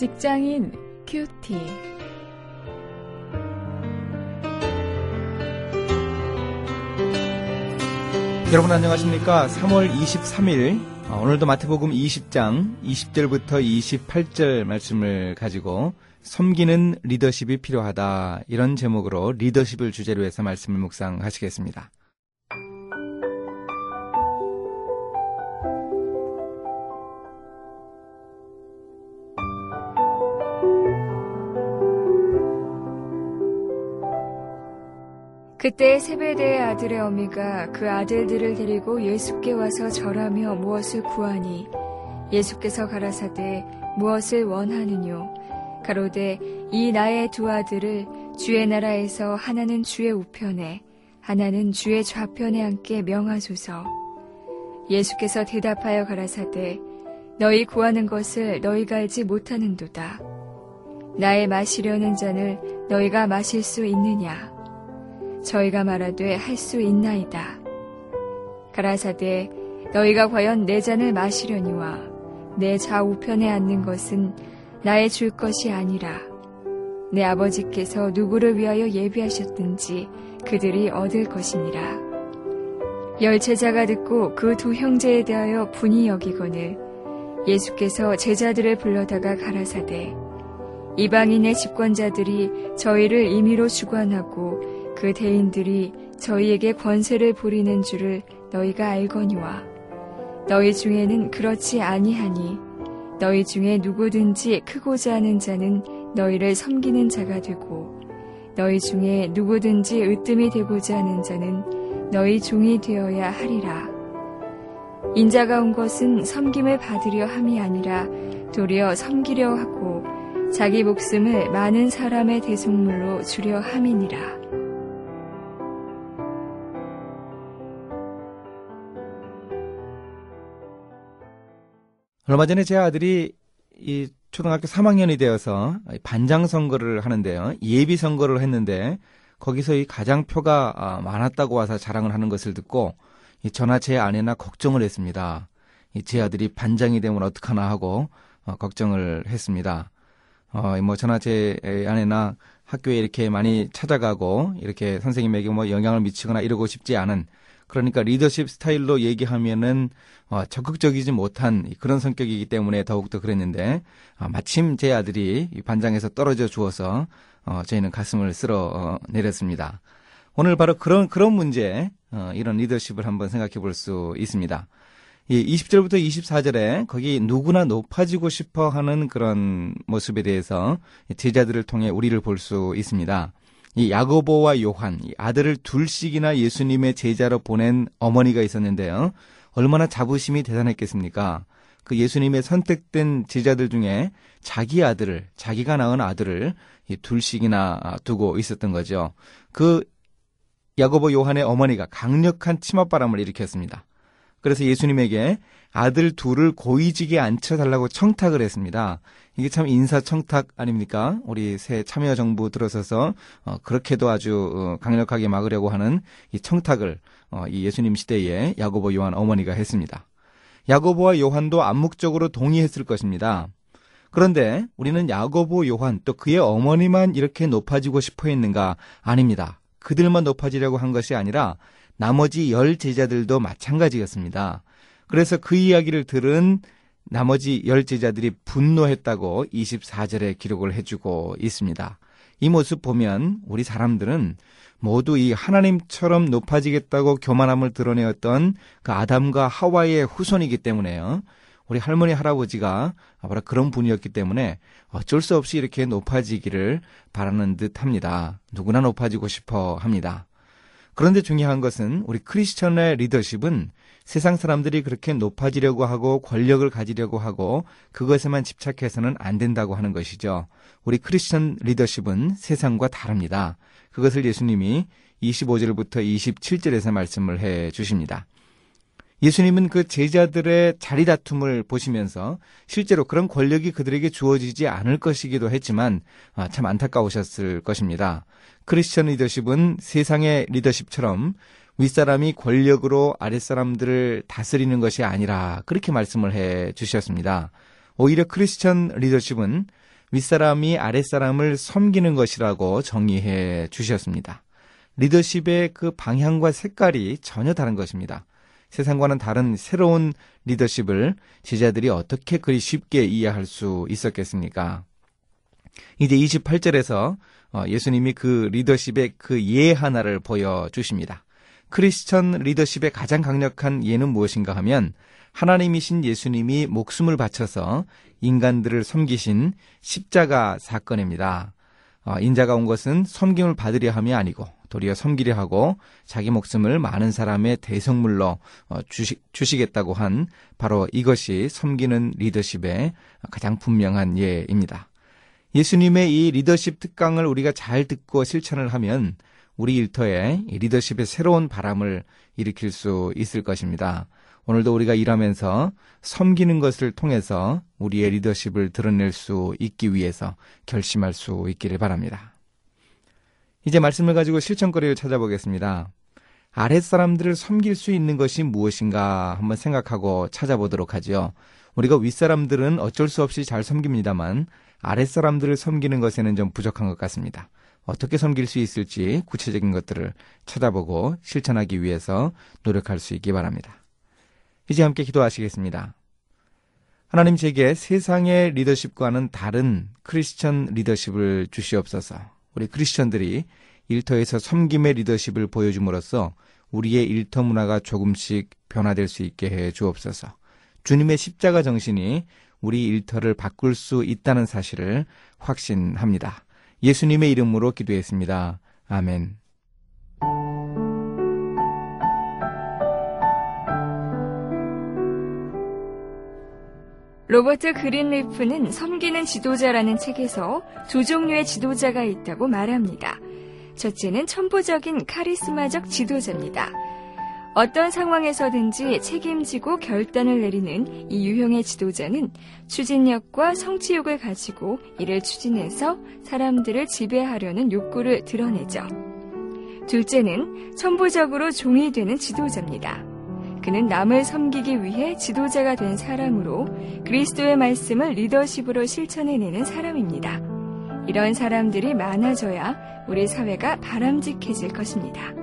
직장인 큐티. 여러분 안녕하십니까? 3월 23일 어, 오늘도 마태복음 20장 20절부터 28절 말씀을 가지고 섬기는 리더십이 필요하다 이런 제목으로 리더십을 주제로 해서 말씀을 묵상하시겠습니다. 그때 세베대의 아들의 어미가 그 아들들을 데리고 예수께 와서 절하며 무엇을 구하니? 예수께서 가라사대 무엇을 원하느뇨? 가로되 이 나의 두 아들을 주의 나라에서 하나는 주의 우편에 하나는 주의 좌편에 앉게 명하소서. 예수께서 대답하여 가라사대 너희 구하는 것을 너희가 알지 못하는도다. 나의 마시려는 잔을 너희가 마실 수 있느냐 저희가 말하되 할 수 있나이다. 가라사대 너희가 과연 내 잔을 마시려니와 내 좌우편에 앉는 것은 나의 줄 것이 아니라 내 아버지께서 누구를 위하여 예비하셨든지 그들이 얻을 것이니라. 열 제자가 듣고 그 두 형제에 대하여 분이 여기거늘 예수께서 제자들을 불러다가 가라사대 이방인의 집권자들이 저희를 임의로 주관하고 그 대인들이 저희에게 권세를 부리는 줄을 너희가 알거니와 너희 중에는 그렇지 아니하니 너희 중에 누구든지 크고자 하는 자는 너희를 섬기는 자가 되고 너희 중에 누구든지 으뜸이 되고자 하는 자는 너희 종이 되어야 하리라. 인자가 온 것은 섬김을 받으려 함이 아니라 도리어 섬기려 하고 자기 목숨을 많은 사람의 대속물로 주려 함이니라. 얼마 전에 제 아들이 이 초등학교 3학년이 되어서 반장 선거를 하는데요. 예비 선거를 했는데 거기서 이 가장표가 아, 많았다고 와서 자랑을 하는 것을 듣고 저나 제 아내나 걱정을 했습니다. 제 아들이 반장이 되면 어떡하나 하고 어, 걱정을 했습니다. 어, 뭐 저나 제 아내나 학교에 이렇게 많이 찾아가고 이렇게 선생님에게 뭐 영향을 미치거나 이러고 싶지 않은 그러니까 리더십 스타일로 얘기하면은 어, 적극적이지 못한 그런 성격이기 때문에 더욱더 그랬는데 아, 마침 제 아들이 반장에서 떨어져 주어서 어, 저희는 가슴을 쓸어 어, 내렸습니다. 오늘 바로 그런 그런 문제 어, 이런 리더십을 한번 생각해 볼 수 있습니다. 이 20절부터 24절에 거기 누구나 높아지고 싶어 하는 그런 모습에 대해서 제자들을 통해 우리를 볼 수 있습니다. 이 야고보와 요한, 이 아들을 둘씩이나 예수님의 제자로 보낸 어머니가 있었는데요. 얼마나 자부심이 대단했겠습니까? 그 예수님의 선택된 제자들 중에 자기 아들을, 자기가 낳은 아들을 둘씩이나 두고 있었던 거죠. 그 야고보 요한의 어머니가 강력한 치맛바람을 일으켰습니다. 그래서 예수님에게 아들 둘을 고위직에 앉혀달라고 청탁을 했습니다. 이게 참 인사청탁 아닙니까? 우리 새 참여정부 들어서서 어, 그렇게도 아주 어, 강력하게 막으려고 하는 이 청탁을 어, 이 예수님 시대에 야고보 요한 어머니가 했습니다. 야고보와 요한도 암묵적으로 동의했을 것입니다. 그런데 우리는 야고보 요한 또 그의 어머니만 이렇게 높아지고 싶어 했는가? 아닙니다. 그들만 높아지려고 한 것이 아니라 나머지 열 제자들도 마찬가지였습니다. 그래서 그 이야기를 들은 나머지 열 제자들이 분노했다고 24절에 기록을 해주고 있습니다. 이 모습 보면 우리 사람들은 모두 이 하나님처럼 높아지겠다고 교만함을 드러내었던 그 아담과 하와의 후손이기 때문에요. 우리 할머니 할아버지가 바로 그런 분이었기 때문에 어쩔 수 없이 이렇게 높아지기를 바라는 듯 합니다. 누구나 높아지고 싶어 합니다. 그런데 중요한 것은 우리 크리스천의 리더십은 세상 사람들이 그렇게 높아지려고 하고 권력을 가지려고 하고 그것에만 집착해서는 안 된다고 하는 것이죠. 우리 크리스천 리더십은 세상과 다릅니다. 그것을 예수님이 25절부터 27절에서 말씀을 해 주십니다. 예수님은 그 제자들의 자리 다툼을 보시면서 실제로 그런 권력이 그들에게 주어지지 않을 것이기도 했지만 아, 참 안타까우셨을 것입니다. 크리스천 리더십은 세상의 리더십처럼 윗사람이 권력으로 아랫사람들을 다스리는 것이 아니라 그렇게 말씀을 해 주셨습니다. 오히려 크리스천 리더십은 윗사람이 아랫사람을 섬기는 것이라고 정의해 주셨습니다. 리더십의 그 방향과 색깔이 전혀 다른 것입니다. 세상과는 다른 새로운 리더십을 제자들이 어떻게 그리 쉽게 이해할 수 있었겠습니까? 이제 28절에서 어, 예수님이 그 리더십의 그 예 하나를 보여주십니다. 크리스천 리더십의 가장 강력한 예는 무엇인가 하면 하나님이신 예수님이 목숨을 바쳐서 인간들을 섬기신 십자가 사건입니다. 어, 인자가 온 것은 섬김을 받으려 함이 아니고 도리어 섬기려 하고 자기 목숨을 많은 사람의 대성물로 어, 주시, 주시겠다고 한 바로 이것이 섬기는 리더십의 가장 분명한 예입니다. 예수님의 이 리더십 특강을 우리가 잘 듣고 실천을 하면 우리 일터에 리더십의 새로운 바람을 일으킬 수 있을 것입니다. 오늘도 우리가 일하면서 섬기는 것을 통해서 우리의 리더십을 드러낼 수 있기 위해서 결심할 수 있기를 바랍니다. 이제 말씀을 가지고 실천거리를 찾아보겠습니다. 아랫사람들을 섬길 수 있는 것이 무엇인가 한번 생각하고 찾아보도록 하죠. 우리가 윗사람들은 어쩔 수 없이 잘 섬깁니다만 아랫사람들을 섬기는 것에는 좀 부족한 것 같습니다. 어떻게 섬길 수 있을지 구체적인 것들을 찾아보고 실천하기 위해서 노력할 수 있기 바랍니다. 이제 함께 기도하시겠습니다. 하나님 제게 세상의 리더십과는 다른 크리스천 리더십을 주시옵소서. 우리 크리스천들이 일터에서 섬김의 리더십을 보여줌으로써 우리의 일터 문화가 조금씩 변화될 수 있게 해 주옵소서. 주님의 십자가 정신이 우리 일터를 바꿀 수 있다는 사실을 확신합니다. 예수님의 이름으로 기도했습니다. 아멘. 로버트 그린리프는 섬기는 지도자라는 책에서 두 종류의 지도자가 있다고 말합니다. 첫째는 천부적인 카리스마적 지도자입니다. 어떤 상황에서든지 책임지고 결단을 내리는 이 유형의 지도자는 추진력과 성취욕을 가지고 이를 추진해서 사람들을 지배하려는 욕구를 드러내죠. 둘째는 천부적으로 종이 되는 지도자입니다. 그는 남을 섬기기 위해 지도자가 된 사람으로 그리스도의 말씀을 리더십으로 실천해내는 사람입니다. 이런 사람들이 많아져야 우리 사회가 바람직해질 것입니다.